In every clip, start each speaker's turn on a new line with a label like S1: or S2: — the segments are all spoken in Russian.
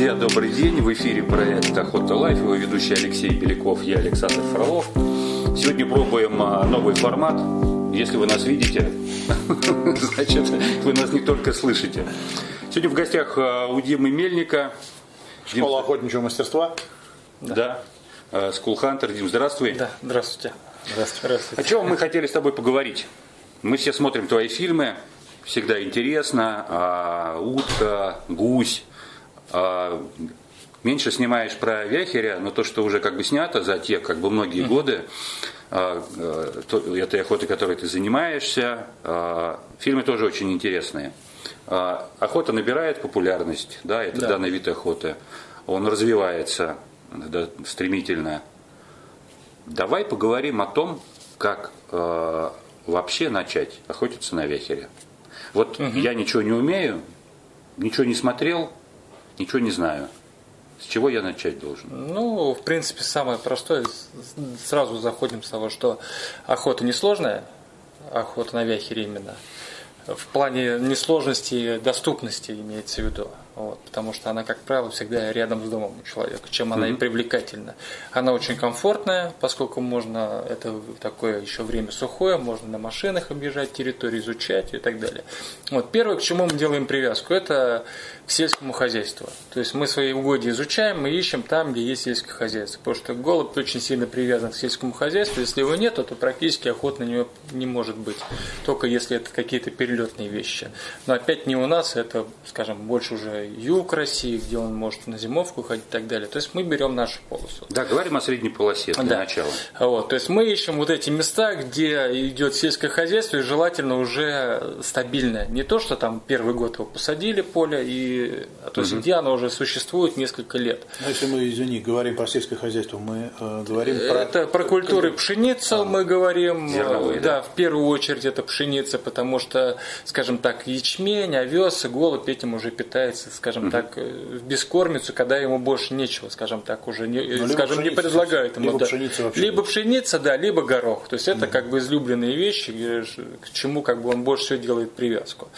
S1: Друзья, добрый день. В эфире проект «Охота Life». Его ведущий Алексей Беляков, я Александр Фролов. Сегодня пробуем а, новый формат. Если вы нас видите, значит, вы нас не только слышите. Сегодня в гостях а, у Димы Мельника.
S2: Школа охотничьего мастерства.
S1: Да. School Hunter. Дим, здравствуй.
S3: Да, здравствуйте.
S1: Здравствуйте. О чем мы хотели с тобой поговорить? Мы все смотрим твои фильмы, всегда интересно. А, утка, гусь. А, меньше снимаешь про Вяхеря, но то, что уже как бы снято за те как бы многие годы, а, а, то, этой охотой, которой ты занимаешься, фильмы тоже очень интересные. Охота набирает популярность, да, это да. данный вид охоты. Он развивается да, стремительно. Давай поговорим о том, как э, вообще начать охотиться на вяхере. Вот угу. я ничего не умею, ничего не смотрел, ничего не знаю. С чего я начать должен?
S3: Ну, в принципе, самое простое, сразу заходим с того, что охота несложная, охота на вяхере именно – в плане несложности, доступности имеется в виду. Вот, потому что она, как правило, всегда рядом с домом у человека, чем она mm-hmm. и привлекательна. Она очень комфортная, поскольку можно, это такое еще время сухое, можно на машинах объезжать территорию, изучать и так далее. Вот, первое, к чему мы делаем привязку, это к сельскому хозяйству. То есть мы свои угодья изучаем, мы ищем там, где есть сельское хозяйство. Потому что голубь очень сильно привязан к сельскому хозяйству. Если его нет, то практически охот на него не может быть. Только если это какие-то перелетные вещи. Но опять не у нас, это, скажем, больше уже юг России, где он может на зимовку ходить и так далее. То есть мы берем нашу полосу.
S1: Да, говорим о средней полосе для да. начала.
S3: Вот, то есть мы ищем вот эти места, где идет сельское хозяйство и желательно уже стабильное. Не то, что там первый год его посадили поле и то есть угу. где оно уже существует несколько лет.
S2: Но если мы, извини, говорим про сельское хозяйство, мы э, говорим
S3: про... Это про культуры пшеница а, мы говорим.
S1: Зерновые,
S3: да, да, в первую очередь это пшеница, потому что, скажем так, ячмень, овес и голубь этим уже питается, скажем угу. так, э, в бескормицу, когда ему больше нечего, скажем так, уже не, ну, скажем, не предлагают ему.
S2: Либо
S3: да.
S2: пшеница вообще.
S3: Либо пшеница, да, либо горох. То есть это угу. как бы излюбленные вещи, к чему как бы он больше всего делает привязку.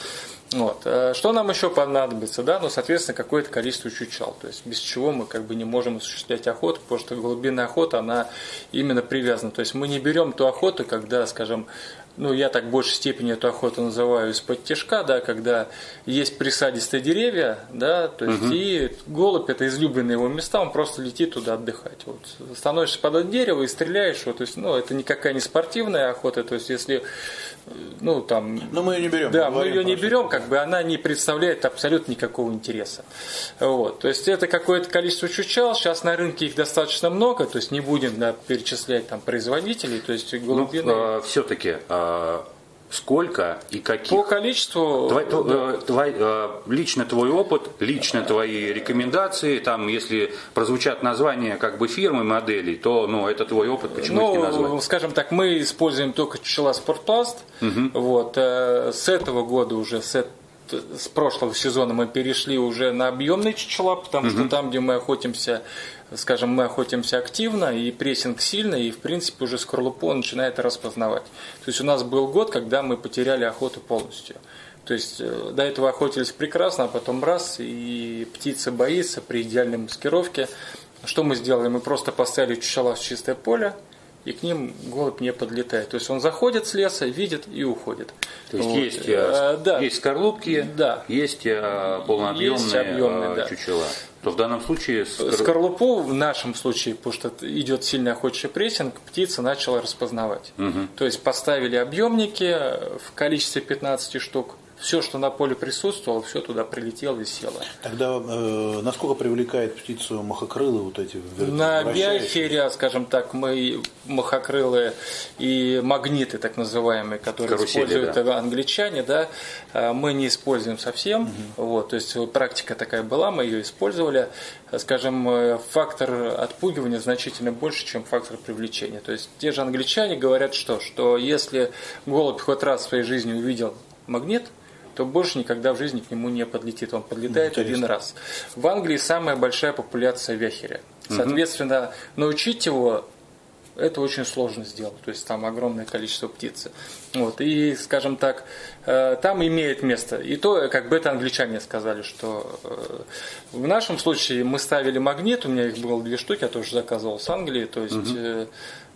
S3: Вот. Э, что нам еще понадобится? Да? Ну, соответственно, какое-то количество чучал. То есть без чего мы как бы не можем осуществлять охоту, потому что глубинная охота, она именно привязана. То есть мы не берем ту охоту, когда, скажем, ну, я так в большей степени эту охоту называю из-под тяжка, да, когда есть присадистые деревья, да, то есть угу. и голубь это излюбленные его места, он просто летит туда отдыхать. Вот становишься под дерево и стреляешь, вот, то есть, ну, это никакая не спортивная охота, то есть если ну там.
S2: Но мы ее не берем.
S3: Да, мы ее не берем, как бы она не представляет абсолютно никакого интереса. Вот, то есть это какое-то количество чучал. Сейчас на рынке их достаточно много, то есть не будем да, перечислять там производителей, то есть голубины. Ну,
S1: э, все-таки э, сколько и каких?
S3: По количеству.
S1: Твой, да. твой, э, лично твой опыт, лично твои рекомендации, там, если прозвучат названия как бы фирмы, моделей, то ну, это твой опыт, почему ну, их не назвать?
S3: Скажем так, мы используем только чучела спортпласт. Угу. Вот, э, с этого года уже, с с прошлого сезона мы перешли уже на объемные чучела, потому угу. что там, где мы охотимся скажем, мы охотимся активно, и прессинг сильный, и, в принципе, уже скорлупу начинает распознавать. То есть у нас был год, когда мы потеряли охоту полностью. То есть э, до этого охотились прекрасно, а потом раз, и птица боится при идеальной маскировке. Что мы сделали? Мы просто поставили чучела в чистое поле, и к ним голубь не подлетает. То есть он заходит с леса, видит и уходит.
S1: То есть вот. есть, а, да. есть скорлупки,
S3: да.
S1: есть полнообъемные есть объемные, да. чучела. То в данном случае
S3: скор... скорлупу в нашем случае, потому что идет сильный охотничий прессинг, птица начала распознавать. Угу. То есть поставили объемники в количестве 15 штук, все, что на поле присутствовало, все туда прилетело и село.
S2: Тогда э, насколько привлекает птицу махокрылы вот эти?
S3: На Биохере, скажм так, мы махокрылые и магниты, так называемые, которые Карусели, используют да. англичане, да, э, мы не используем совсем. Угу. Вот, то есть практика такая была, мы ее использовали. Скажем, э, фактор отпугивания значительно больше, чем фактор привлечения. То есть те же англичане говорят что? Что если голубь хоть раз в своей жизни увидел магнит, то больше никогда в жизни к нему не подлетит. Он подлетает Интересно. один раз. В Англии самая большая популяция вяхеря. Соответственно, угу. научить его это очень сложно сделать, то есть там огромное количество птицы. Вот, и, скажем так, э, там имеет место. И то, как бы это англичане сказали, что э, в нашем случае мы ставили магнит, у меня их было две штуки, я тоже заказывал с Англии, то есть угу.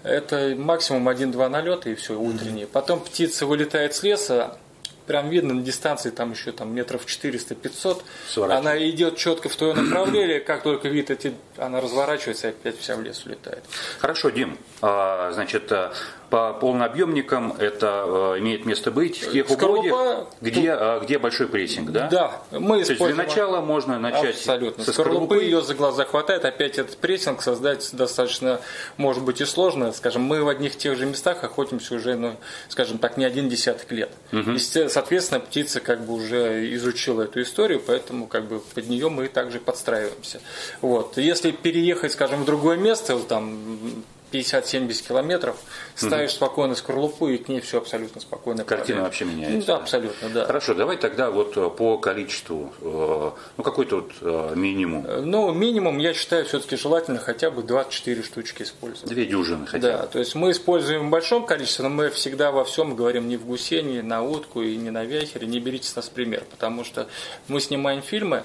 S3: это максимум один-два налета и все, утренние. Потом птица вылетает с леса, прям видно на дистанции там еще там метров 400-500, она идет четко в твое направление, как только видит эти, она разворачивается и опять вся в лес улетает.
S1: Хорошо, Дим, а, значит, э, по полнообъемникам это э, имеет место быть в тех угодьях, где, тут... где большой прессинг, да?
S3: Да,
S1: мы. То есть для начала можно начать
S3: Абсолютно. со скорлупы. ее за глаза хватает, опять этот прессинг создать достаточно, может быть, и сложно. Скажем, мы в одних тех же местах охотимся уже, ну, скажем так, не один десяток лет. Угу. И, соответственно, птица как бы уже изучила эту историю, поэтому как бы под нее мы также подстраиваемся. Вот. Если переехать, скажем, в другое место, там 50-70 километров, ставишь угу. спокойно скорлупу, и к ней все абсолютно спокойно.
S1: Картина вообще меняется.
S3: Да, абсолютно, да.
S1: Хорошо, давай тогда вот э, по количеству, э, ну какой-то вот э, минимум.
S3: Ну, минимум, я считаю, все-таки желательно хотя бы 24 штучки использовать.
S1: Две дюжины хотя бы.
S3: Да, то есть мы используем в большом количестве, но мы всегда во всем говорим не в гусе, не на утку и не на вяхере, не берите с нас пример, потому что мы снимаем фильмы,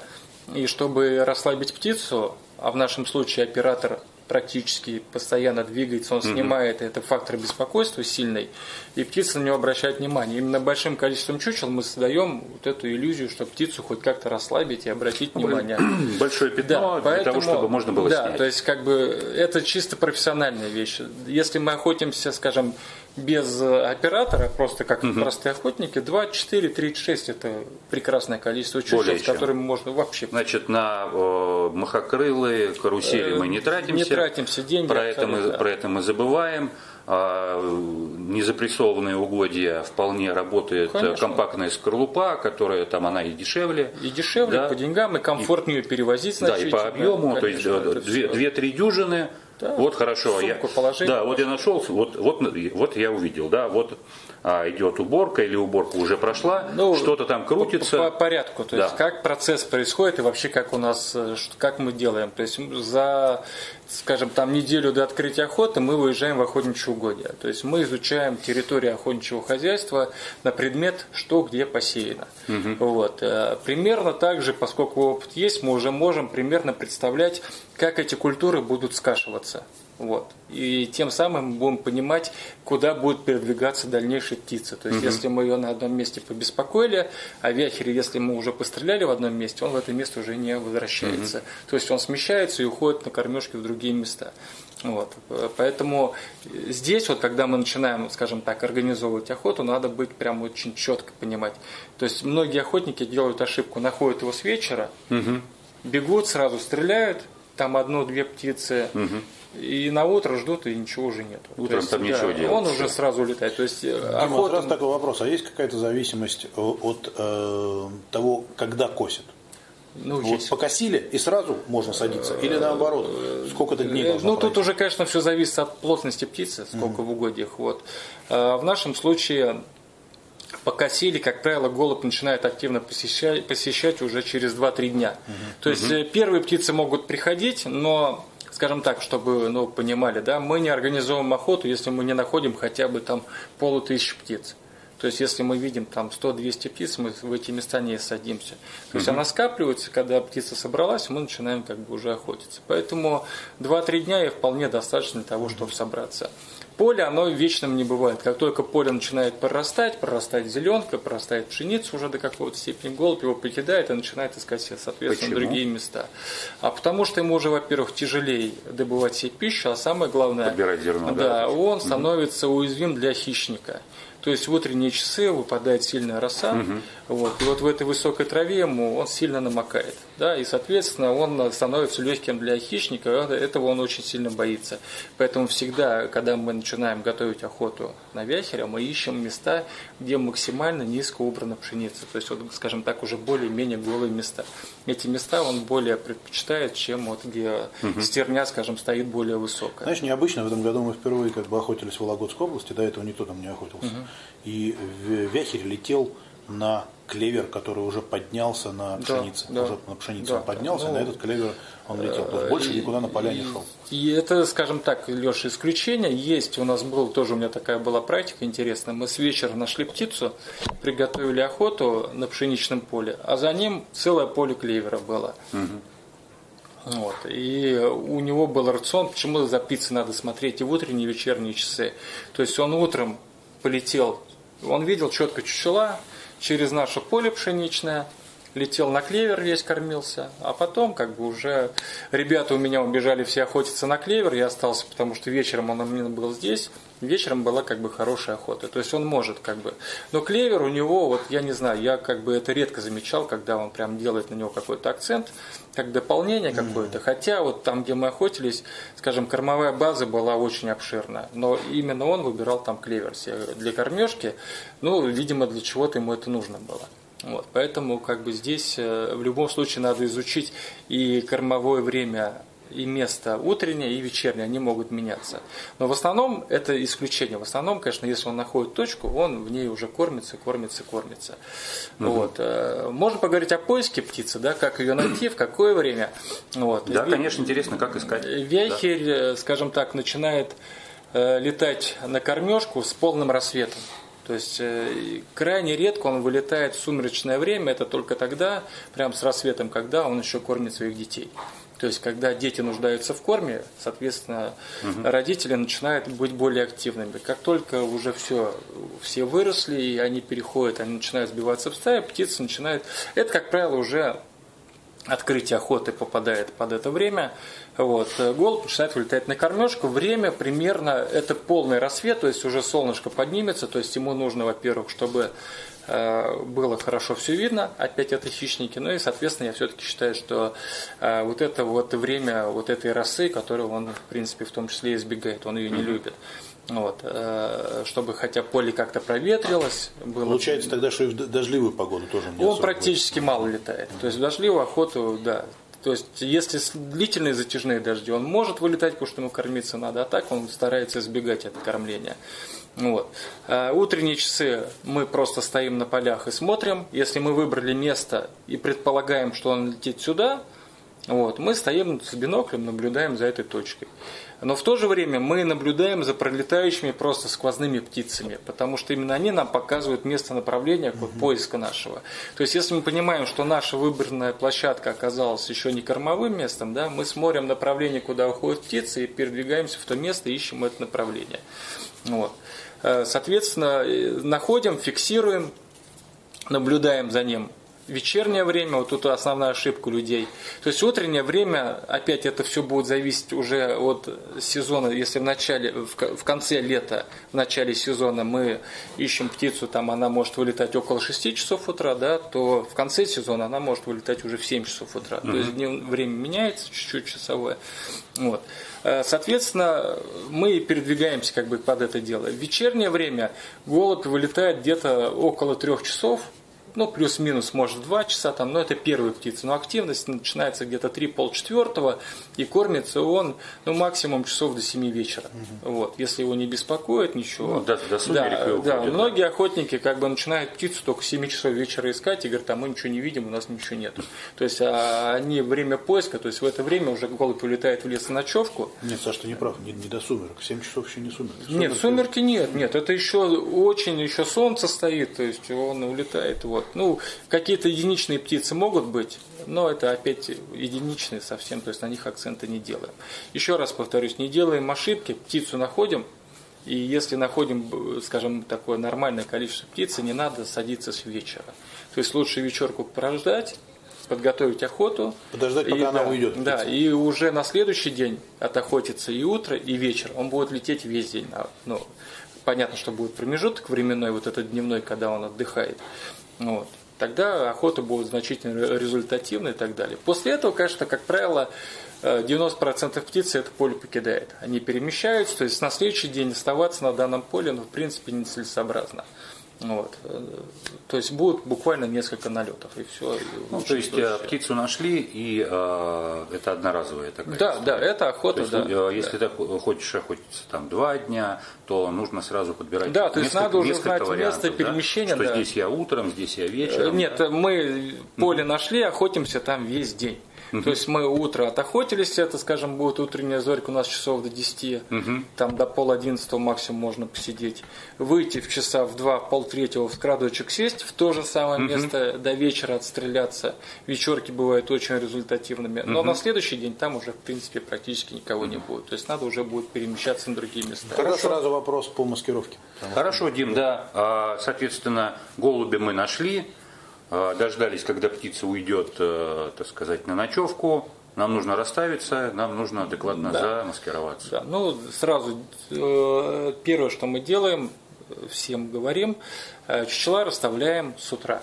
S3: и чтобы расслабить птицу, а в нашем случае оператор практически постоянно двигается, он снимает, это фактор беспокойства сильный, и птица на него обращает внимание. Именно большим количеством чучел мы создаем вот эту иллюзию, что птицу хоть как-то расслабить и обратить внимание.
S1: Большое пятно да, для поэтому, того, чтобы можно было
S3: да,
S1: снять.
S3: то есть как бы это чисто профессиональная вещь. Если мы охотимся, скажем, без оператора, просто как угу. простые охотники, 2, 4, 36 это прекрасное количество чучел, с которыми можно вообще...
S1: Значит, на э, махокрылые карусели мы не тратимся.
S3: Не тратимся, деньги.
S1: Про это, мы, про это мы забываем. А, незапрессованные угодья вполне работает Конечно. компактная скорлупа, которая там она и дешевле.
S3: И дешевле, да. по деньгам, и комфортнее и, перевозить
S1: Да, и по объему, да, конечно, то есть две-три дюжины да, вот хорошо. Я, да, вот я нашел, вот, вот, вот я увидел, да, вот а, идет уборка или уборка уже прошла, ну, что-то там крутится.
S3: По, по порядку, то да. есть как процесс происходит и вообще как у нас, э, как мы делаем. То есть за, скажем, там неделю до открытия охоты мы выезжаем в охотничье угодья. То есть мы изучаем территорию охотничьего хозяйства на предмет, что где посеяно. Угу. Вот. Э, примерно так же, поскольку опыт есть, мы уже можем примерно представлять, как эти культуры будут скашиваться. Вот. И тем самым мы будем понимать, куда будет передвигаться дальнейшая птица. То есть, угу. если мы ее на одном месте побеспокоили, а вяхере, если мы уже постреляли в одном месте, он в это место уже не возвращается. Угу. То есть, он смещается и уходит на кормежки в другие места. Вот. Поэтому здесь, вот, когда мы начинаем, скажем так, организовывать охоту, надо быть прям очень четко понимать. То есть многие охотники делают ошибку, находят его с вечера, угу. бегут, сразу стреляют, там одну-две птицы, угу и на утро ждут, и ничего уже нет.
S1: Утром есть, там да, ничего делать.
S3: Он уже сразу улетает. То есть,
S2: Дима, охота... раз такой вопрос. А есть какая-то зависимость от э, того, когда косят? Ну, вот есть. покосили и сразу можно садиться? Или наоборот, сколько-то дней должно
S3: Ну, пройти? тут уже, конечно, все зависит от плотности птицы, сколько mm-hmm. в угодьях. Вот. А в нашем случае покосили, как правило, голубь начинает активно посещать, посещать уже через 2-3 дня. Угу. То есть угу. первые птицы могут приходить, но скажем так, чтобы ну, понимали, да, мы не организуем охоту, если мы не находим хотя бы там полутысячи птиц. То есть, если мы видим там 100-200 птиц, мы в эти места не садимся. То есть, угу. она скапливается, когда птица собралась, мы начинаем как бы уже охотиться. Поэтому 2-3 дня и вполне достаточно для того, чтобы собраться поле, оно вечным не бывает. Как только поле начинает прорастать, прорастает зеленка, прорастает пшеница уже до какого-то степени, голубь его покидает и начинает искать себе, соответственно, Почему? другие места. А потому что ему уже, во-первых, тяжелее добывать себе пищу, а самое главное,
S1: Подбирать зерно,
S3: да, да, он становится уязвим для хищника. То есть в утренние часы выпадает сильная роса, угу. вот, и вот в этой высокой траве ему он сильно намокает. Да, и, соответственно, он становится легким для хищника, этого он очень сильно боится. Поэтому всегда, когда мы начинаем готовить охоту на вяхеря, мы ищем места, где максимально низко убрана пшеница. То есть, вот, скажем так, уже более-менее голые места. Эти места он более предпочитает, чем вот где угу. стерня, скажем, стоит более высокая.
S2: Знаешь, необычно, в этом году мы впервые как бы охотились в Вологодской области, до этого никто там не охотился. Угу. И в Вяхере летел на клевер, который уже поднялся на пшенице. Да, уже на пшеницу да, он поднялся, ну, на этот клевер он летел. То есть больше никуда на поля не шел.
S3: И это, скажем так, Леша, исключение. Есть, у нас был, тоже у меня такая была практика интересная. Мы с вечера нашли птицу, приготовили охоту на пшеничном поле, а за ним целое поле клевера было. Угу. Вот. И у него был рацион, почему за птицей надо смотреть и в утренние, и в вечерние часы. То есть он утром полетел, он видел четко чучела через наше поле пшеничное, летел на клевер, весь кормился, а потом как бы уже ребята у меня убежали все охотиться на клевер, я остался, потому что вечером он у меня был здесь, вечером была как бы хорошая охота, то есть он может как бы, но клевер у него, вот я не знаю, я как бы это редко замечал, когда он прям делает на него какой-то акцент, как дополнение какое-то, хотя вот там, где мы охотились, скажем, кормовая база была очень обширная, но именно он выбирал там клевер для кормежки, ну, видимо, для чего-то ему это нужно было. Вот, поэтому как бы здесь э, в любом случае надо изучить и кормовое время и место утреннее и вечернее, они могут меняться. Но в основном это исключение. В основном, конечно, если он находит точку, он в ней уже кормится, кормится, кормится. Угу. Вот. Э, можно поговорить о поиске птицы, да, как ее найти, в какое время. Вот.
S1: Да, конечно, интересно, как искать.
S3: Вяхерь, да. Э, скажем так, начинает летать на кормежку с полным рассветом. То есть э, крайне редко он вылетает в сумеречное время, это только тогда, прям с рассветом, когда он еще кормит своих детей. То есть, когда дети нуждаются в корме, соответственно, угу. родители начинают быть более активными. Как только уже все, все выросли, и они переходят, они начинают сбиваться в стаю, птицы начинают... Это, как правило, уже открытие охоты попадает под это время. Вот. Голубь начинает вылетать на кормежку. Время примерно это полный рассвет, то есть уже солнышко поднимется, то есть ему нужно, во-первых, чтобы э, было хорошо все видно, опять это хищники, ну и, соответственно, я все-таки считаю, что э, вот это вот время вот этой росы, которую он, в принципе, в том числе избегает, он ее не любит. Вот, э, чтобы хотя поле как-то проветрилось.
S2: Было... Получается тогда, что и в дождливую погоду тоже
S3: не Он практически будет. мало летает. То есть в дождливую охоту, да. То есть, если длительные затяжные дожди, он может вылетать, потому что ему кормиться надо, а так он старается избегать это кормления. Вот. А утренние часы мы просто стоим на полях и смотрим. Если мы выбрали место и предполагаем, что он летит сюда, вот, мы стоим с биноклем, наблюдаем за этой точкой. Но в то же время мы наблюдаем за пролетающими просто сквозными птицами, потому что именно они нам показывают место направления угу. поиска нашего. То есть, если мы понимаем, что наша выбранная площадка оказалась еще не кормовым местом, да, мы смотрим направление, куда уходят птицы, и передвигаемся в то место ищем это направление. Вот. Э, соответственно, э, находим, фиксируем, наблюдаем за ним вечернее время, вот тут основная ошибка людей. То есть утреннее время, опять это все будет зависеть уже от сезона. Если в начале, в конце лета, в начале сезона мы ищем птицу, там она может вылетать около 6 часов утра, да, то в конце сезона она может вылетать уже в 7 часов утра. Mm-hmm. То есть днем время меняется чуть-чуть часовое. Вот. Э, соответственно, мы передвигаемся как бы под это дело. В вечернее время голубь вылетает где-то около трех часов, ну, плюс-минус, может, 2 часа, там, но это первые птицы. Но активность начинается где-то 3 полчетвертого, и кормится он, ну, максимум часов до 7 вечера. Угу. Вот, если его не беспокоит ничего. Ну,
S1: до, до да,
S3: уходит, да, многие охотники как бы начинают птицу только 7 часов вечера искать и говорят, а мы ничего не видим, у нас ничего нет. То есть а они время поиска, то есть в это время уже голубь улетает в лес на ночевку.
S2: Нет, Саш, ты не прав, не, не до сумерок. 7 часов еще не сумерки.
S3: Сумерки. Нет, сумерки нет, нет, это еще очень, еще солнце стоит, то есть он улетает, вот. Ну, какие-то единичные птицы могут быть, но это опять единичные совсем, то есть на них акцента не делаем. Еще раз повторюсь, не делаем ошибки, птицу находим, и если находим, скажем, такое нормальное количество птицы, не надо садиться с вечера. То есть лучше вечерку прождать, подготовить охоту.
S2: Подождать, пока и, она
S3: да,
S2: уйдет.
S3: Да, и уже на следующий день отохотиться и утро, и вечер. Он будет лететь весь день. Ну, понятно, что будет промежуток временной, вот этот дневной, когда он отдыхает. Вот. Тогда охота будет значительно результативной и так далее. После этого, конечно, как правило, 90% э, птиц это поле покидает. Они перемещаются, то есть на следующий день оставаться на данном поле, ну, в принципе, нецелесообразно. Вот. То есть будет буквально несколько налетов и все. И
S1: ну, то есть э, птицу нашли и э, это одноразовая такая.
S3: Да, история. да, это охота. То есть,
S1: да, э, если да. ты хочешь охотиться там два дня, то нужно сразу подбирать.
S3: Да, то есть надо уже знать место перемещения.
S1: Да? Что да. здесь я утром, здесь я вечером.
S3: Нет,
S1: да?
S3: мы поле нашли, охотимся там весь день. Угу. То есть мы утро отохотились, это, скажем, будет утренняя зорька у нас часов до 10, угу. там до пол одиннадцатого максимум можно посидеть. Выйти в часа в два, пол третьего в крадочек сесть, в то же самое угу. место до вечера отстреляться. Вечерки бывают очень результативными. Но угу. на следующий день там уже, в принципе, практически никого не будет. То есть надо уже будет перемещаться на другие места.
S2: Хорошо. сразу вопрос по маскировке.
S1: Хорошо, Дим, да. А, соответственно, голуби мы нашли, дождались, когда птица уйдет, э, так сказать, на ночевку, нам нужно расставиться, нам нужно адекватно да. замаскироваться.
S3: Да. Ну, сразу э, первое, что мы делаем, всем говорим, э, чучела расставляем с утра.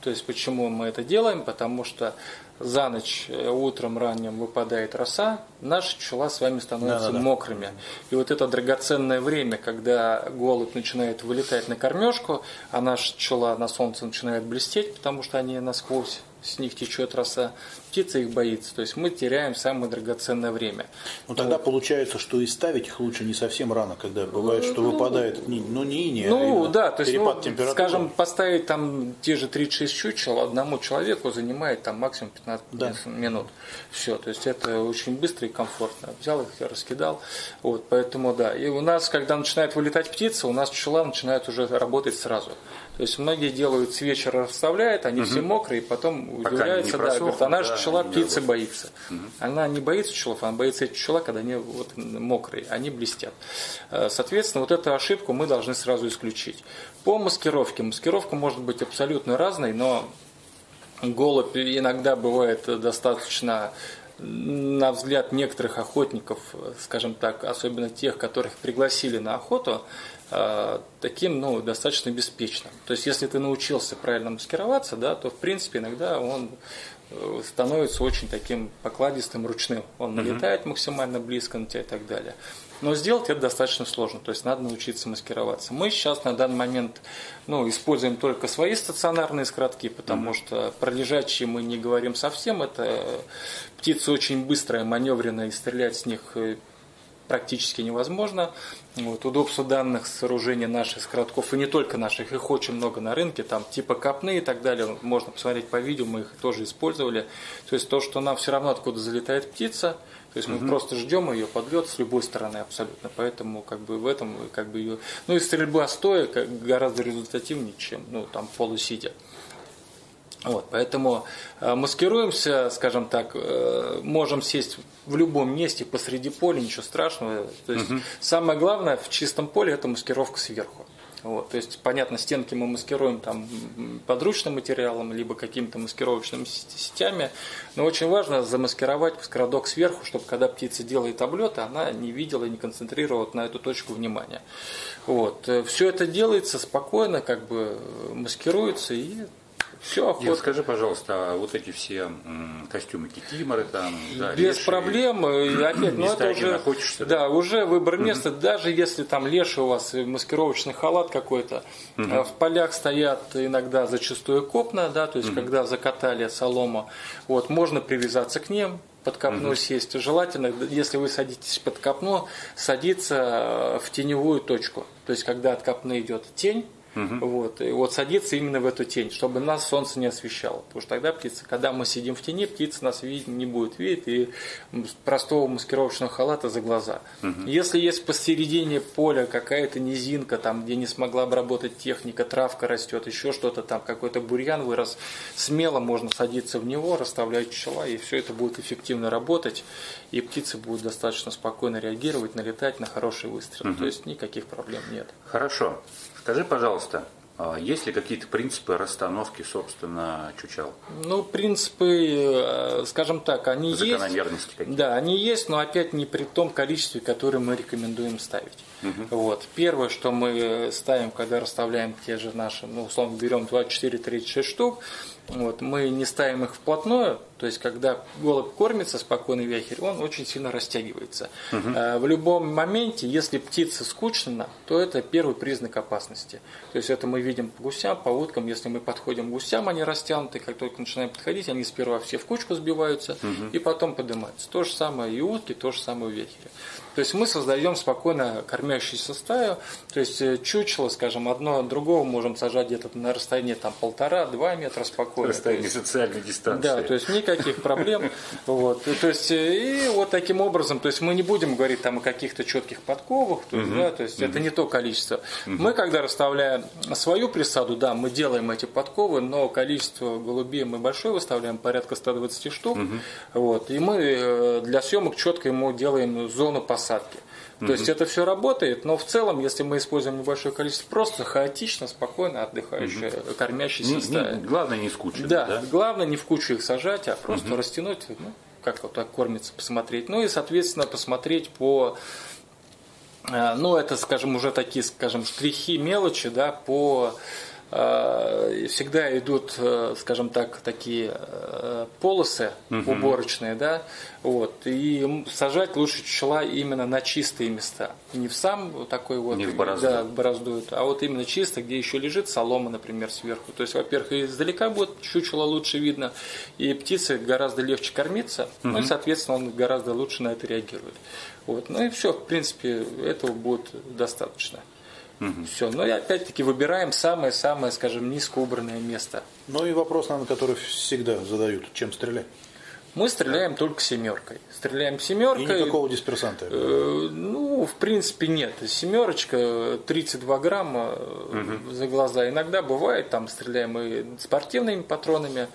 S3: То есть почему мы это делаем? Потому что за ночь, э, утром ранним выпадает роса, наши пчела с вами становятся да, да, мокрыми. И вот это драгоценное время, когда голубь начинает вылетать на кормежку, а наша пчела на солнце начинает блестеть, потому что они насквозь с них течет роса, птица их боится. То есть мы теряем самое драгоценное время.
S2: Ну тогда вот. получается, что и ставить их лучше не совсем рано, когда бывает, что ну, выпадает, ну не иния,
S3: ну, а да, то есть, перепад ну, температуры. Скажем, поставить там те же 36 чучел одному человеку занимает там максимум 15 да. минут. Все, то есть это очень быстро и комфортно. Взял их, раскидал. Вот, поэтому да. И у нас, когда начинает вылетать птица, у нас пчела начинает уже работать сразу. То есть многие делают с вечера расставляют, они угу. все мокрые, потом Пока удивляются, да, говорят, она же пчела птицы боится. Угу. Она не боится пчелов, она боится эти пчела, когда они вот мокрые, они блестят. Э, соответственно, вот эту ошибку мы должны сразу исключить. По маскировке. Маскировка может быть абсолютно разной, но голубь иногда бывает достаточно на взгляд некоторых охотников, скажем так, особенно тех, которых пригласили на охоту, таким ну, достаточно беспечным. То есть, если ты научился правильно маскироваться, да, то, в принципе, иногда он э, становится очень таким покладистым, ручным. Он налетает угу. максимально близко на тебя и так далее. Но сделать это достаточно сложно, то есть надо научиться маскироваться. Мы сейчас на данный момент ну, используем только свои стационарные скоротки, потому mm что про лежачие мы не говорим совсем. Это птицы очень быстрая, маневренная, и стрелять с них э, практически невозможно. Вот, удобство данных сооружений наших скоротков, и не только наших, их очень много на рынке, там типа капны и так далее, можно посмотреть по видео, мы их тоже использовали. То есть то, что нам все равно откуда залетает птица, то есть мы угу. просто ждем ее подлет с любой стороны абсолютно. Поэтому как бы в этом как бы ее. Ну и стрельба стоя гораздо результативнее, чем ну, там полусидя. Вот, поэтому э, маскируемся, скажем так, э, можем сесть в любом месте посреди поля, ничего страшного. То есть угу. самое главное в чистом поле это маскировка сверху. Вот, то есть, понятно, стенки мы маскируем там подручным материалом, либо какими-то маскировочными сетями, но очень важно замаскировать скородок сверху, чтобы когда птица делает облеты, она не видела и не концентрировала на эту точку внимания. Вот. Э, Все это делается спокойно, как бы маскируется и все охотно.
S1: Нет, скажи, пожалуйста, а вот эти все костюмы кикиморы там,
S3: да, без леши, проблем, опять, ну это уже, да, да, уже выбор места, угу. даже если там леший у вас маскировочный халат какой-то, угу. в полях стоят иногда зачастую копна, да, то есть угу. когда закатали солому, вот можно привязаться к ним, под копну угу. сесть. Желательно, если вы садитесь под копну, садиться в теневую точку. То есть, когда от копны идет тень, Угу. Вот, и вот садиться именно в эту тень, чтобы нас солнце не освещало. Потому что тогда птица, когда мы сидим в тени, птица нас видеть, не будет видеть и простого маскировочного халата за глаза. Угу. Если есть посередине поля какая-то низинка, там, где не смогла обработать техника, травка растет, еще что-то там, какой-то бурьян вырос, смело можно садиться в него, расставлять пчела, и все это будет эффективно работать, и птицы будут достаточно спокойно реагировать, налетать на хороший выстрел. Угу. То есть никаких проблем нет.
S1: Хорошо. Скажи, пожалуйста, а есть ли какие-то принципы расстановки, собственно, чучел?
S3: Ну, принципы, э, скажем так, они
S1: Закономерности
S3: есть. какие-то. Да, они есть, но опять не при том количестве, которое мы рекомендуем ставить. Угу. Вот. Первое, что мы ставим, когда расставляем те же наши, ну, условно, берем 24-36 штук, вот, мы не ставим их вплотную, То есть, когда голубь кормится, спокойный вяхерь, он очень сильно растягивается. Угу. В любом моменте, если птица скучна, то это первый признак опасности. То есть, это мы видим по гусям, по уткам. Если мы подходим к гусям, они растянуты. Как только начинаем подходить, они сперва все в кучку сбиваются угу. и потом поднимаются. То же самое и утки, то же самое у вяхеря. То есть мы создаем спокойно кормящуюся стаю, то есть э, чучело, скажем, одно другого можем сажать где-то на расстоянии там полтора-два метра спокойно.
S1: Расстояние социальной дистанции.
S3: Да, то есть никаких проблем. Вот. То есть, э, и вот таким образом, то есть мы не будем говорить там о каких-то четких подковах, то есть, да, то есть это не то количество. Мы когда расставляем свою присаду, да, мы делаем эти подковы, но количество голубей мы большое выставляем, порядка 120 штук. Вот. И мы э, для съемок четко ему делаем зону посадки посадки. То есть это все работает, но в целом, если мы используем небольшое количество, просто хаотично, спокойно отдыхающие, угу. кормящиеся стаи.
S1: Главное не в кучу.
S3: Да, да, главное не в кучу их сажать, а просто угу. растянуть, ну, как вот так кормится, посмотреть. Ну и, соответственно, посмотреть по э, ну, это, скажем, уже такие, скажем, штрихи, мелочи, да, по всегда идут, э, скажем так, такие э, полосы угу. уборочные, да, вот, и сажать лучше чела именно на чистые места, не в сам такой вот,
S1: не в борозду.
S3: да, в борозду, а вот именно чисто, где еще лежит солома, например, сверху, то есть, во-первых, издалека будет чучело лучше видно, и птице гораздо легче кормиться, угу. ну и, соответственно, он гораздо лучше на это реагирует, вот, ну и все, в принципе, этого будет достаточно. Угу. Все. Но и опять-таки выбираем самое-самое, скажем, низко убранное место.
S2: Ну и вопрос, наверное, который всегда задают. Чем стрелять?
S3: Мы стреляем да. только семеркой. Стреляем семеркой. И
S2: никакого дисперсанта?
S3: Э, ну, в принципе, нет. Семерочка 32 грамма угу. за глаза. Иногда бывает, там стреляем и спортивными патронами.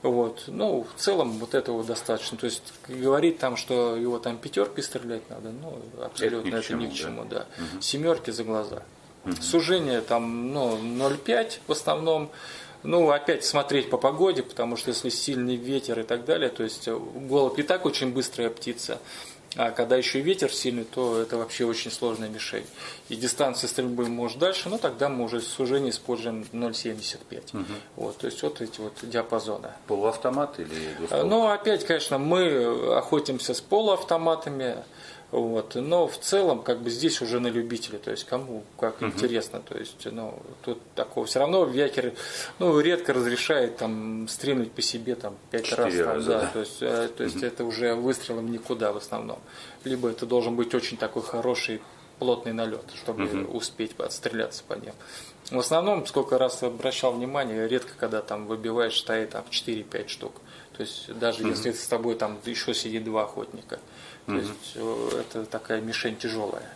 S3: Вот. Ну, в целом вот этого достаточно. То есть говорить там, что его там пятеркой стрелять надо, ну, абсолютно это ни, это чему, ни к чему, да. да. Угу. Семерки за глаза. Угу. Сужение там ну, 0,5 в основном. Ну, опять смотреть по погоде, потому что если сильный ветер и так далее, то есть голубь и так очень быстрая птица. А когда еще ветер сильный, то это вообще очень сложная мишень. И дистанция стрельбы может дальше, но тогда мы уже сужение используем 0,75. Угу. Вот, то есть вот эти вот диапазоны.
S1: Полуавтомат или
S3: двустволка? Ну, опять, конечно, мы охотимся с полуавтоматами. Вот. Но в целом, как бы здесь уже на любителя, то есть кому как угу. интересно, то есть, ну, тут такого все равно Вякер, ну, редко разрешает там стрельнуть по себе там пять раз, там, да, да, то есть, э, то есть угу. это уже выстрелом никуда в основном. Либо это должен быть очень такой хороший плотный налет, чтобы угу. успеть отстреляться по ним. В основном, сколько раз обращал внимание, редко когда там выбиваешь стаи там 4-5 штук. То есть даже угу. если с тобой там еще сидит два охотника. То есть э, это такая мишень тяжелая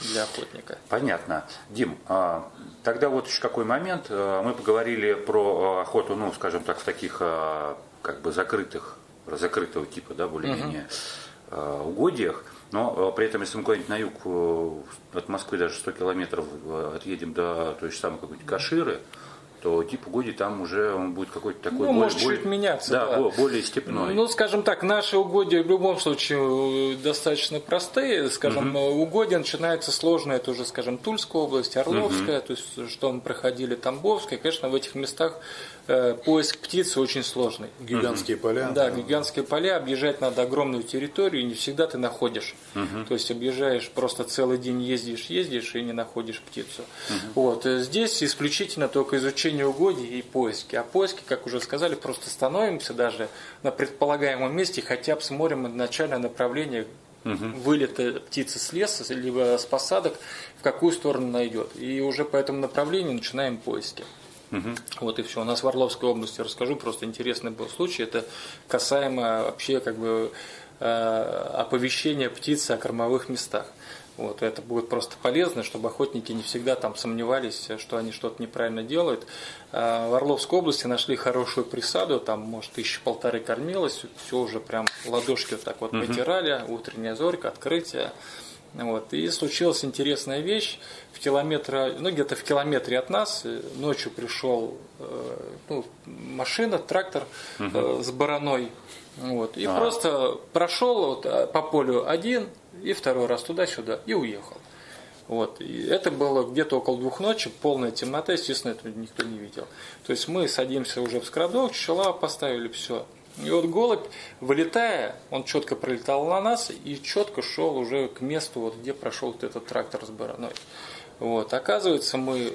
S3: для охотника.
S1: Понятно. Дим, а, тогда вот еще какой момент. Э, мы поговорили про охоту, ну, скажем так, в таких как бы закрытых, закрытого типа, да, более-менее угу. угодьях. Но при этом, если мы куда-нибудь на юг от Москвы даже 100 километров отъедем до той же самой какой-нибудь Каширы, то тип угодий там уже он будет какой-то такой
S3: ну, более, может более, чуть меняться.
S1: Да, да, более степной.
S3: Ну, скажем так, наши угодья в любом случае достаточно простые. Скажем, угу. угодья начинаются сложные, это уже, скажем, Тульская область, Орловская, угу. то есть что мы проходили, Тамбовская. Конечно, в этих местах э, поиск птицы очень сложный.
S2: Гигантские угу. поля.
S3: Да, гигантские поля, объезжать надо огромную территорию, и не всегда ты находишь. Угу. То есть объезжаешь, просто целый день ездишь, ездишь и не находишь птицу. Угу. Вот. Э, здесь исключительно только изучение изучение угодий и поиски. А поиски, как уже сказали, просто становимся даже на предполагаемом месте, хотя бы смотрим начальное направление угу. вылета птицы с леса, либо с посадок, в какую сторону найдет. И уже по этому направлению начинаем поиски. Угу. Вот и все. У нас в Орловской области расскажу, просто интересный был случай. Это касаемо вообще как бы э, оповещения птицы о кормовых местах. Вот, это будет просто полезно, чтобы охотники не всегда там сомневались, что они что-то неправильно делают. А, в Орловской области нашли хорошую присаду, там, может, тысячи полторы кормилось, все уже прям ладошки вот так вот вытирали, утренняя зорька, открытие. Вот. И случилась интересная вещь. В километре, ну где-то в километре от нас э, ночью пришел э, ну, машина, трактор угу. с бараной. Вот. И а. просто прошел вот, по полю один, и второй раз туда-сюда, и уехал. Вот. И это было где-то около двух ночи, полная темнота, естественно, этого никто не видел. То есть мы садимся уже в скрадок, чела поставили, все. И вот голубь, вылетая, он четко пролетал на нас и четко шел уже к месту, вот, где прошел вот этот трактор с бараной. Вот. Оказывается, мы...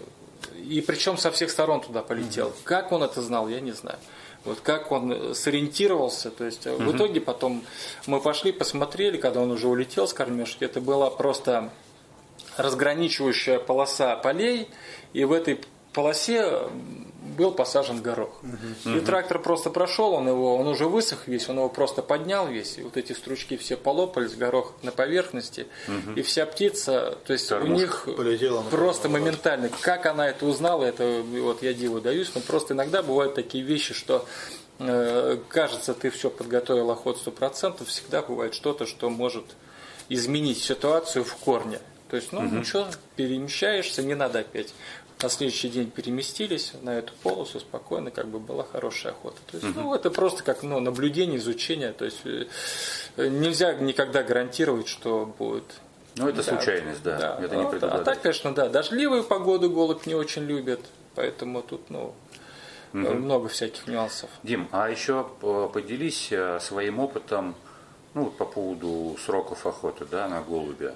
S3: И причем со всех сторон туда полетел. Угу. Как он это знал, я не знаю. Вот как он сориентировался, то есть угу. в итоге потом мы пошли, посмотрели, когда он уже улетел с кормежки, это была просто разграничивающая полоса полей, и в этой полосе был посажен горох. Угу. И трактор просто прошел, он его, он уже высох весь, он его просто поднял весь, и вот эти стручки все полопались, горох на поверхности, угу. и вся птица, то есть Кормушка у них просто моментально, как она это узнала, это вот я диву даюсь, но просто иногда бывают такие вещи, что э, кажется, ты все подготовил охот 100%, всегда бывает что-то, что может изменить ситуацию в корне. То есть, ну угу. ничего, перемещаешься, не надо опять на следующий день переместились на эту полосу спокойно, как бы была хорошая охота. То есть, ну, это просто как ну, наблюдение, изучение. То есть э, нельзя никогда гарантировать, что будет.
S1: Ну, это да, случайность, да. да. Это не
S3: а, а так, конечно, да. Дождливую погоду голубь не очень любит, поэтому тут, ну, угу. много всяких нюансов.
S1: Дим, а еще поделись э, своим опытом ну, по поводу сроков охоты да, на голубя.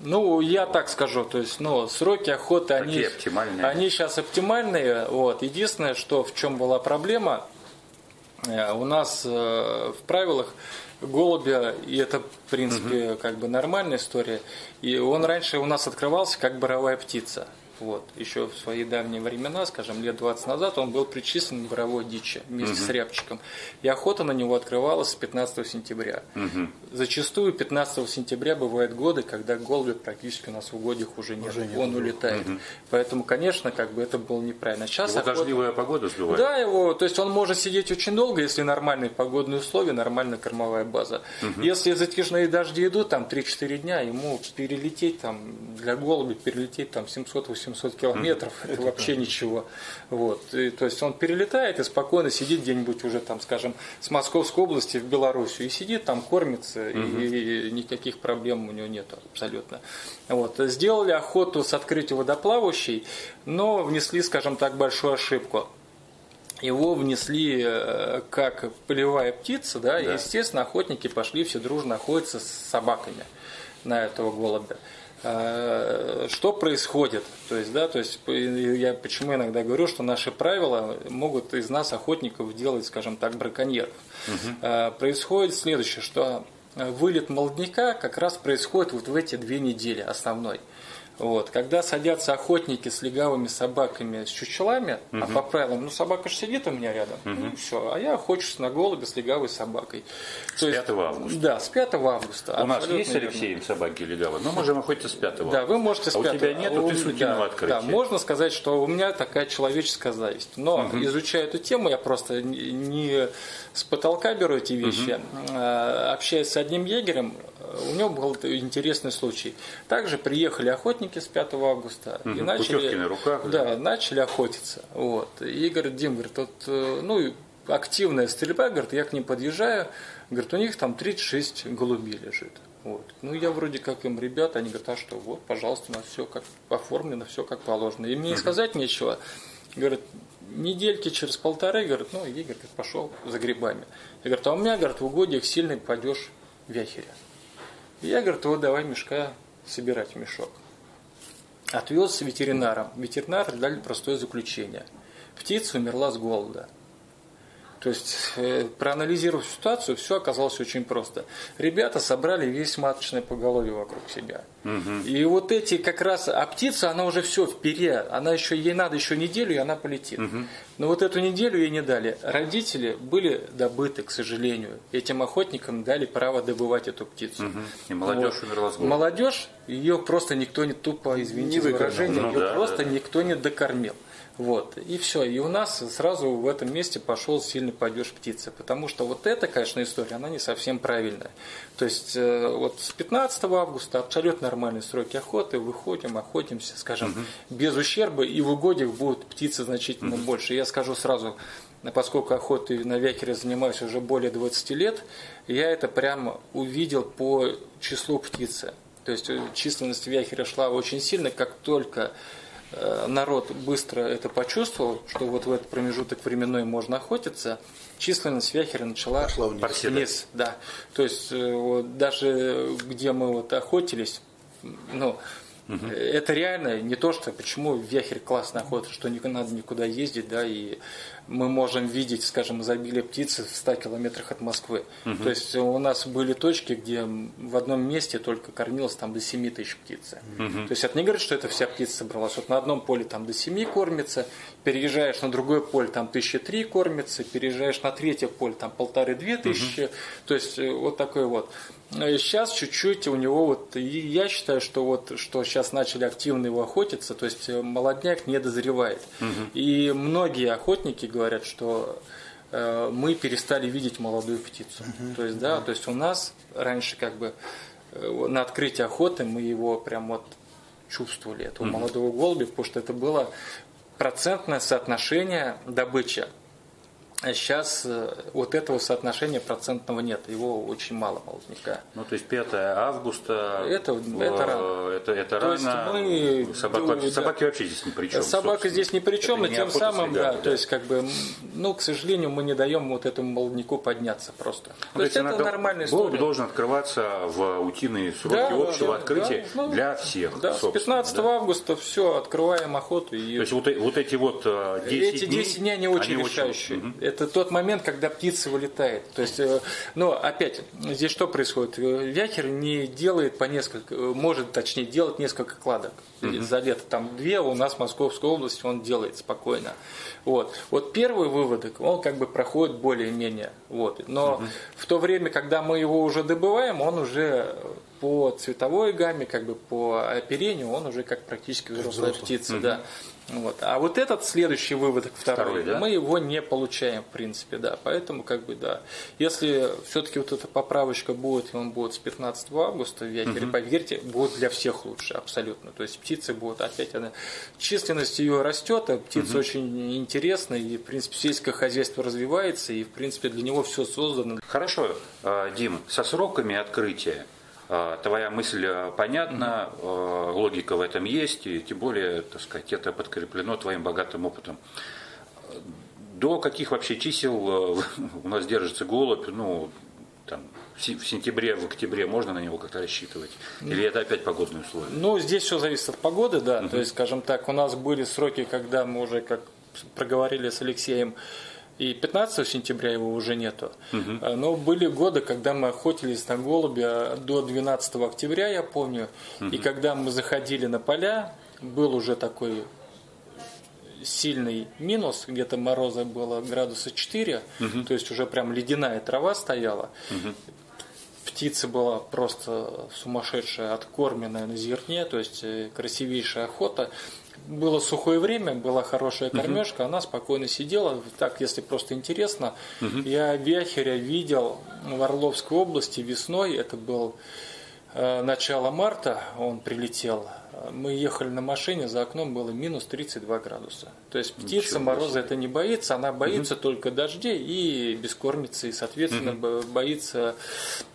S3: Ну, я так скажу, то есть, ну, сроки охоты, они, оптимальные? они сейчас оптимальные. Вот. Единственное, что в чем была проблема, э, у нас э, в правилах голубя, и это, в принципе, угу. как бы нормальная история, и он раньше у нас открывался как боровая птица. Вот. Еще в свои давние времена, скажем, лет 20 назад, он был причислен к боровой дичи вместе угу. с рябчиком. И охота на него открывалась с 15 сентября. Угу. Зачастую 15 сентября бывают годы, когда голуби практически у нас в угодьях уже нет. Уже нет. Он улетает. Угу. Поэтому, конечно, как бы это было неправильно.
S1: Сейчас его охота... дождливая погода сбивает?
S3: Да, его, то есть он может сидеть очень долго, если нормальные погодные условия, нормальная кормовая база. Угу. Если затяжные дожди идут, там 3-4 дня, ему перелететь там, для голуби перелететь там 700-800 800 километров, mm-hmm. это вообще ничего. Вот. И, то есть он перелетает и спокойно сидит где-нибудь уже там, скажем, с Московской области в Белоруссию и сидит там, кормится, mm-hmm. и, и никаких проблем у него нет абсолютно. Вот. Сделали охоту с открытием водоплавающей, но внесли, скажем так, большую ошибку его внесли э, как полевая птица, да, да. и, естественно, охотники пошли все дружно охотиться с собаками на этого голубя. А, что происходит. То есть, да, то есть я почему иногда говорю, что наши правила могут из нас охотников делать, скажем так, браконьеров. Угу. Происходит следующее, что вылет молодняка как раз происходит вот в эти две недели основной. Вот. Когда садятся охотники с легавыми собаками, с чучелами, угу. а по правилам, ну собака же сидит у меня рядом, угу. ну все, а я охочусь на голубя с легавой собакой.
S1: С То 5 есть, августа?
S3: Да, с 5 августа.
S1: У нас есть Алексей собаки легавые, но можем охотиться с 5 августа.
S3: Да, вы можете с 5
S1: а у тебя нет, ты слетел да, открытие.
S3: Да, можно сказать, что у меня такая человеческая зависть. Но угу. изучая эту тему, я просто не с потолка беру эти вещи. Угу. Общаясь с одним егерем, у него был интересный случай. Также приехали охотники с 5 августа
S1: угу, и начали, на руках,
S3: да, да. начали охотиться. Вот. И говорит, Дим, говорит, вот, э, ну, активная стрельба, говорит, я к ним подъезжаю, говорит, у них там 36 голубей лежит. Вот. Ну, я вроде как им, ребята, они говорят, а что, вот, пожалуйста, у нас все как оформлено, все как положено. И мне угу. сказать нечего. Говорит, недельки через полторы, говорит, ну, и, говорит, пошел за грибами. Я говорю, а у меня, говорит, в угодьях сильный падеж вяхеря. Я, говорит, вот давай мешка собирать мешок. Отвез с ветеринаром. Ветеринар дали простое заключение. Птица умерла с голода. То есть, э, проанализировав ситуацию, все оказалось очень просто. Ребята собрали весь маточное поголовье вокруг себя. Угу. И вот эти как раз, а птица, она уже все вперед, она еще, ей надо еще неделю, и она полетит. Угу. Но вот эту неделю ей не дали. Родители были добыты, к сожалению. Этим охотникам дали право добывать эту птицу. Угу.
S1: И молодежь вот. умерла с голоду.
S3: Молодежь, ее просто никто не тупо, извините не за выражение, ну, ее да, просто да, никто не докормил. Вот. И все. И у нас сразу в этом месте пошел сильный падеж птицы. Потому что вот эта, конечно, история, она не совсем правильная. То есть э, вот с 15 августа абсолютно нормальные сроки охоты. Выходим, охотимся, скажем, угу. без ущерба. И в угодьях будут птицы значительно угу. больше. Я скажу сразу, поскольку охотой на вякере занимаюсь уже более 20 лет, я это прямо увидел по числу птицы. То есть э, численность вяхера шла очень сильно, как только народ быстро это почувствовал, что вот в этот промежуток временной можно охотиться, численность вяхеря начала
S2: Пошла вниз.
S3: вниз. Да. То есть э, вот, даже где мы вот охотились, ну, Угу. Это реально не то, что почему Вяхерь классная охота, что не надо никуда ездить, да, и мы можем видеть, скажем, изобилие птицы в 100 километрах от Москвы. Угу. То есть у нас были точки, где в одном месте только кормилось там до 7 тысяч птицы. Угу. То есть это не говорит, что это вся птица собралась. Вот на одном поле там до 7 кормится, переезжаешь на другое поле, там тысячи три кормится, переезжаешь на третье поле, там полторы-две тысячи. Угу. То есть э, вот такой вот. Сейчас чуть-чуть у него вот, я считаю, что вот, что сейчас начали активно его охотиться, то есть э, молодняк не дозревает. Угу. И многие охотники говорят, что э, мы перестали видеть молодую птицу. Угу. То есть, да, то есть у нас раньше как бы э, на открытии охоты мы его прям вот чувствовали, этого угу. молодого голубя, потому что это было процентное соотношение добычи сейчас э, вот этого соотношения процентного нет, его очень мало молодняка.
S1: Ну, то есть 5 августа.
S3: Это, это рано.
S1: Это, это то рано.
S3: Есть мы,
S1: собак, да, собаки вообще здесь ни при чем.
S3: Собака собственно. здесь ни при чем, и тем самым, да, да, то есть, как бы, ну, к сожалению, мы не даем вот этому молодняку подняться просто.
S1: Ну, то, есть, это нормальная история. Голубь должен открываться в утиные сроки да, общего да, открытия да, ну, для всех.
S3: Да, с 15 да. августа все, открываем охоту.
S1: И... То есть, вот, вот эти вот 10 э,
S3: эти 10 дней, они очень они решающие. Очень... Это тот момент, когда птица вылетает. То есть, э, но опять, здесь что происходит? Э, Вякер не делает по несколько, э, может точнее делать несколько кладок mm-hmm. за лето. Там две, у нас в Московской области он делает спокойно. Вот, вот первый выводок, он как бы проходит более-менее. Вот. Но mm-hmm. в то время, когда мы его уже добываем, он уже по цветовой гамме, как бы по оперению, он уже как практически взрослая Взрослый. птица. Mm-hmm. Да. Вот. А вот этот следующий выводок, второй, второй да? мы его не получаем, в принципе, да. Поэтому, как бы, да. Если все-таки вот эта поправочка будет, и он будет с 15 августа в Якере, угу. поверьте, будет для всех лучше, абсолютно. То есть птицы будут опять, она, численность ее растет, а птица угу. очень интересная, и, в принципе, сельское хозяйство развивается, и, в принципе, для него все создано.
S1: Хорошо, а, Дим, со сроками открытия твоя мысль э, понятна, mm логика в этом есть, и тем более, так сказать, это подкреплено твоим богатым опытом. До каких вообще чисел э, у нас держится голубь, ну, там, в сентябре, в октябре можно на него как-то рассчитывать? Или это опять погодные условия?
S3: Ну, здесь все зависит от погоды, да. Uh-huh. То есть, скажем так, у нас были сроки, когда мы уже, как проговорили с Алексеем, и 15 сентября его уже нету. Угу. Но были годы, когда мы охотились на голубя до 12 октября, я помню. Угу. И когда мы заходили на поля, был уже такой сильный минус, где-то мороза было градуса 4, угу. то есть уже прям ледяная трава стояла. Угу. Птица была просто сумасшедшая, откормленная на зерне, то есть э, красивейшая охота было сухое время, была хорошая кормежка, угу. она спокойно сидела. Так, если просто интересно, угу. я Вяхеря видел в Орловской области весной, это был э, начало марта, он прилетел. Мы ехали на машине, за окном было минус 32 градуса. То есть птица мороза это не боится, она боится угу. только дождей и бескормицы, и, соответственно, угу. боится,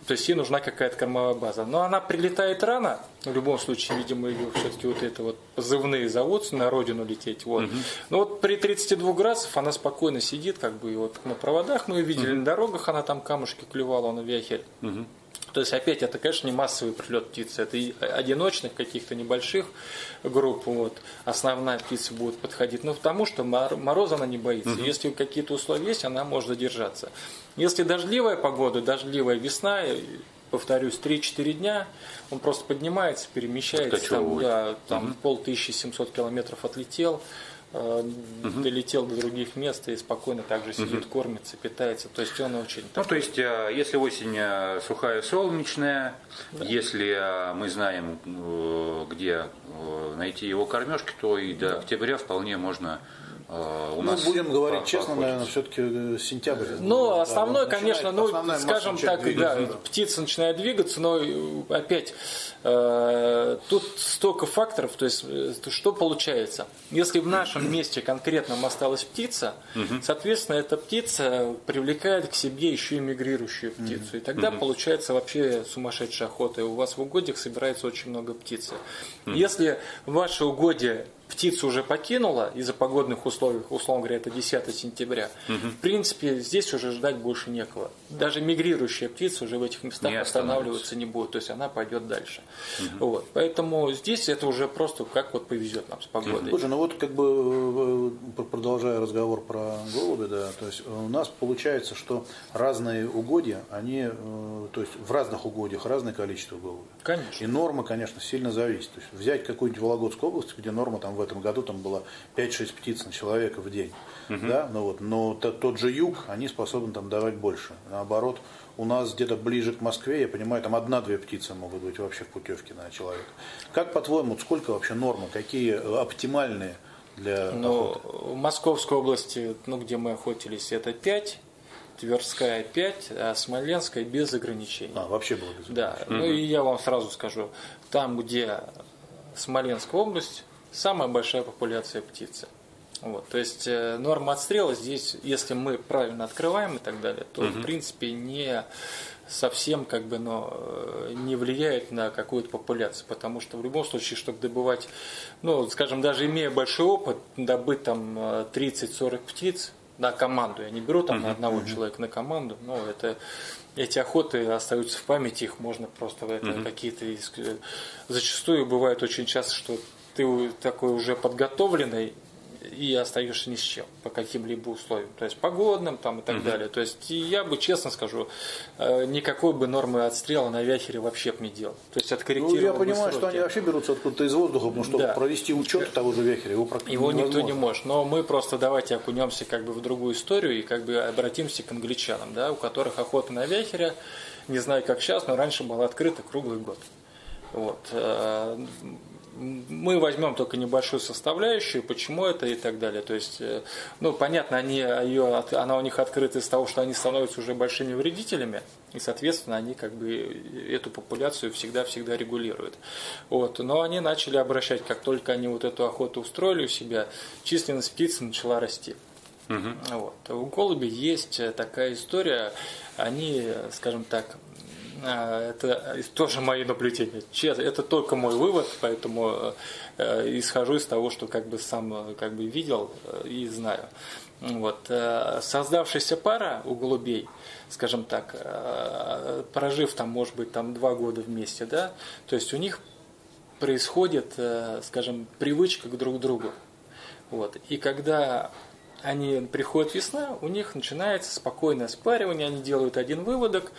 S3: то есть ей нужна какая-то кормовая база. Но она прилетает рано, в любом случае, видимо, ее все-таки вот это вот позывные зовут на родину лететь. Вот. Угу. Но вот при 32 градусах она спокойно сидит, как бы, и вот на проводах мы ее видели, угу. на дорогах она там камушки клювала на вяхель. Угу. То есть, опять, это, конечно, не массовый прилет птицы, это одиночных каких-то небольших групп. Вот. Основная птица будет подходить, но потому что мороз она не боится. Угу. Если какие-то условия есть, она может задержаться. Если дождливая погода, дождливая весна, повторюсь, 3-4 дня, он просто поднимается, перемещается, там, да, там угу. полтысячи семьсот километров отлетел, угу. долетел до других мест и спокойно также сидит, угу. кормится, питается. То есть он очень...
S1: Ну, то есть, э, если осень э, сухая, солнечная, да. если мы знаем, где найти его кормежки, то и до да. октября вполне можно
S2: у ну, нас будем говорить по, честно, наверное, все-таки э, сентябрь.
S3: Ну, основной, да, конечно, ну, скажем так, да, да, птица начинает двигаться, но э, опять э, тут столько факторов, то есть э, что получается? Если в нашем месте конкретном осталась птица, угу. соответственно, эта птица привлекает к себе еще и мигрирующую птицу, угу. и тогда угу. получается вообще сумасшедшая охота, и у вас в угодьях собирается очень много птицы. Если ваше угодье птица уже покинула из-за погодных условий, условно говоря, это 10 сентября, угу. в принципе, здесь уже ждать больше некого. Даже мигрирующая птица уже в этих местах не останавливаться не будет, то есть она пойдет дальше. Угу. Вот. Поэтому здесь это уже просто как вот повезет нам с погодой.
S2: Слушай, ну вот как бы э, продолжая разговор про голуби, да, то есть у нас получается, что разные угодья, они, э, то есть в разных угодьях разное количество голубей.
S3: Конечно.
S2: И норма, конечно, сильно зависит. То есть взять какую-нибудь Вологодскую область, где норма там в этом году там было 5-6 птиц на человека в день, угу. да, ну вот, но тот же юг, они способны там давать больше. Наоборот, у нас где-то ближе к Москве, я понимаю, там одна-две птицы могут быть вообще в путевке на человека. Как по-твоему, сколько вообще нормы, какие оптимальные для
S3: ну, охоты? В Московской области, ну, где мы охотились, это 5, Тверская 5, а Смоленская без ограничений.
S2: А, вообще было без
S3: ограничений. Да, mm ну и я вам сразу скажу, там, где Смоленская область, самая большая популяция птицы. Вот, то есть э, норма отстрела здесь, если мы правильно открываем и так далее, то угу. в принципе не совсем как бы, но э, не влияет на какую-то популяцию, потому что в любом случае, чтобы добывать, ну, скажем, даже имея большой опыт, добыть там 30-40 э, птиц на команду, я не беру там на одного uh-huh. человека на команду, но это эти охоты остаются в памяти, их можно просто это uh-huh. какие-то зачастую бывает очень часто, что ты такой уже подготовленный, и остаешься ни с чем по каким-либо условиям, то есть погодным там и так угу. далее. То есть я бы честно скажу, э, никакой бы нормы отстрела на вяхере вообще бы не делал. То есть откорректировал. Ну,
S2: я понимаю, сроки. что они вообще берутся откуда-то из воздуха, потому что да. провести учет того же вяхера его практически
S3: Его
S2: невозможно.
S3: никто не может. Но мы просто давайте окунемся как бы в другую историю и как бы обратимся к англичанам, да, у которых охота на вяхере, не знаю как сейчас, но раньше была открыта круглый год. Вот. Э, мы возьмем только небольшую составляющую, почему это и так далее. То есть, э, ну, понятно, они, ее, она у них открыта из того, что они становятся уже большими вредителями, и, соответственно, они как бы эту популяцию всегда-всегда регулируют. Вот. Но они начали обращать, как только они вот эту охоту устроили у себя, численность птиц начала расти. Угу. Вот. У голуби есть такая история, они, скажем так, это тоже мои наблюдения. Честно, это только мой вывод, поэтому э, исхожу из того, что как бы сам как бы видел э, и знаю. Вот. Э, создавшаяся пара у голубей, скажем так, прожив там, может быть, там два года вместе, да, то есть у них происходит, скажем, привычка к друг другу. Вот. И когда они приходит весна, у них начинается спокойное спаривание, они делают один выводок,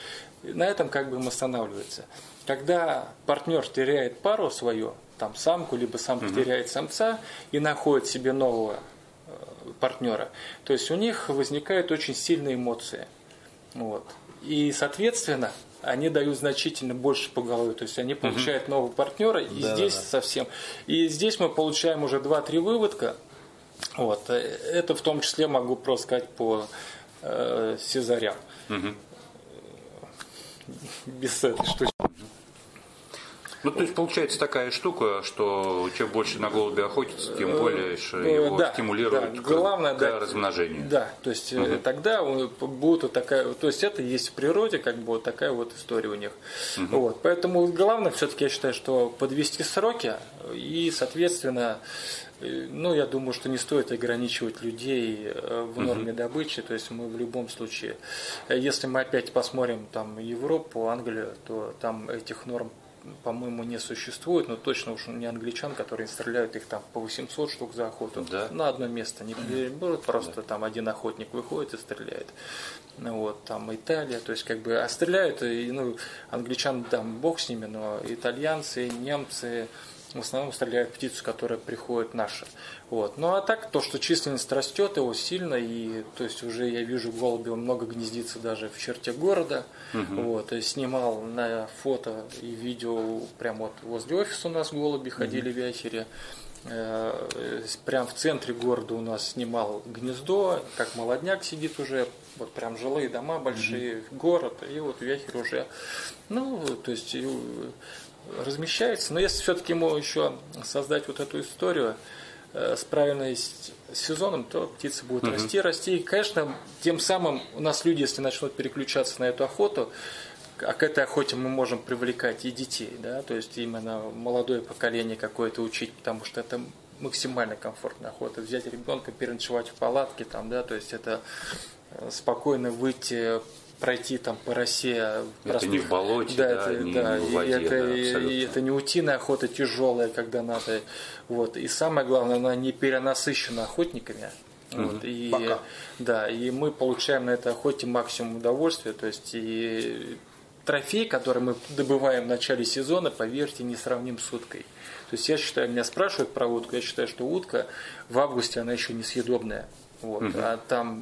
S3: на этом как бы им останавливается. Когда партнер теряет пару свою, там самку, либо самка угу. теряет самца и находит себе нового э, партнера, то есть у них возникают очень сильные эмоции. Вот. И, соответственно, они дают значительно больше по голове, то есть они получают угу. нового партнера, и да, здесь да, да. совсем. И здесь мы получаем уже 2-3 выводка, вот. Э, это в том числе могу просто сказать по э, Сезарям. Угу. Без этой штучки.
S1: Ну, то есть получается такая штука, что чем больше на голубя охотится, тем э, более его да, стимулирует да.
S3: Главное,
S1: к,
S3: да,
S1: размножению.
S3: Да, то есть угу. тогда будет такая, то есть это есть в природе, как бы вот такая вот история у них. Угу. Вот, поэтому главное все-таки я считаю, что подвести сроки и, соответственно, э, ну, я думаю, что не стоит ограничивать людей в норме угу. добычи, то есть мы в любом случае, если мы опять посмотрим там Европу, Англию, то там этих норм по-моему, не существует, но точно уж не англичан, которые стреляют их там по 800 штук за охоту. Да. На одно место не берут, просто да. там один охотник выходит и стреляет. Ну, вот, там Италия, то есть как бы, а стреляют, и, ну, англичан там бог с ними, но итальянцы, немцы, в основном стреляют птицу, которая приходит наша. Вот. Ну а так, то, что численность растет его сильно, и то есть уже я вижу голуби много гнездится даже в черте города. Угу. Вот, и снимал на фото и видео прямо вот возле офиса у нас голуби ходили угу. в яхере. Э, прям в центре города у нас снимал гнездо, как молодняк сидит уже, вот прям жилые дома большие, mm город, и вот Вяхер уже, ну, то есть размещается. Но если все-таки ему еще создать вот эту историю э, с правильной сезоном, то птицы будут угу. расти, расти. И, конечно, тем самым у нас люди, если начнут переключаться на эту охоту, а к этой охоте мы можем привлекать и детей, да, то есть именно молодое поколение какое-то учить, потому что это максимально комфортная охота. Взять ребенка, переночевать в палатке, там, да, то есть это э, спокойно выйти пройти там по росе.
S1: Это простых... не в болоте, да, да, это, не, да, в воде,
S3: это, да, и это не утиная охота тяжелая, когда надо. Вот. И самое главное, она не перенасыщена охотниками. Вот, и, Пока. Да, и мы получаем на этой охоте максимум удовольствия. То есть и трофей, который мы добываем в начале сезона, поверьте, не сравним с уткой. То есть я считаю, меня спрашивают про утку, я считаю, что утка в августе она еще несъедобная. Вот, угу. а там...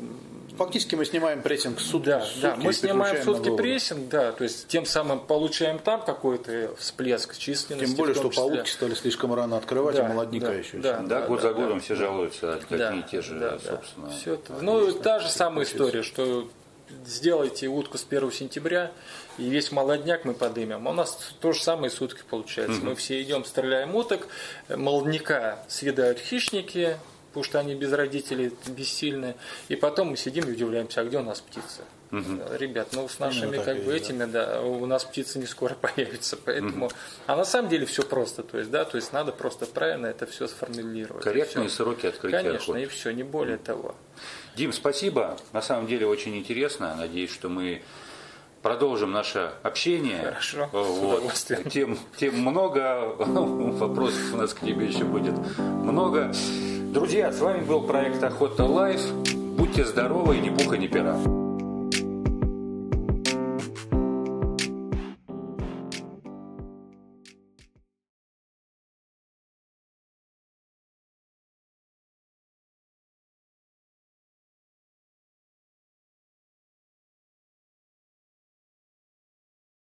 S2: Фактически мы снимаем прессинг сутки.
S3: Да, сутки да, мы снимаем сутки прессинг, да, то есть тем самым получаем там какой-то всплеск численности.
S2: Тем более, что паутки стали слишком рано открывать, да, а молодняка
S1: да,
S2: еще.
S1: Да, да, да, год да, за годом да. все жалуются, одни да, и те же, да, собственно. Да.
S3: Все это. Ну, та же самая история, что сделайте утку с 1 сентября, и весь молодняк мы подымем. У нас то же самое сутки получается. Угу. Мы все идем, стреляем уток, молодняка съедают хищники, потому что они без родителей бессильны. И потом мы сидим и удивляемся, а где у нас птица? Угу. Ребят, ну с нашими ну, как бы этими, да. да, у нас птица не скоро появится, поэтому. Угу. А на самом деле все просто, то есть, да, то есть надо просто правильно это все сформулировать.
S1: Корректные сроки открытия.
S3: Конечно, охоты. и все, не более угу. того.
S1: Дим, спасибо. На самом деле очень интересно. Надеюсь, что мы продолжим наше общение.
S3: Хорошо.
S1: Вот. Тем, тем много, вопросов у нас к тебе еще будет много. Друзья, с вами был проект Охота Life. Будьте здоровы и ни пуха, ни пера.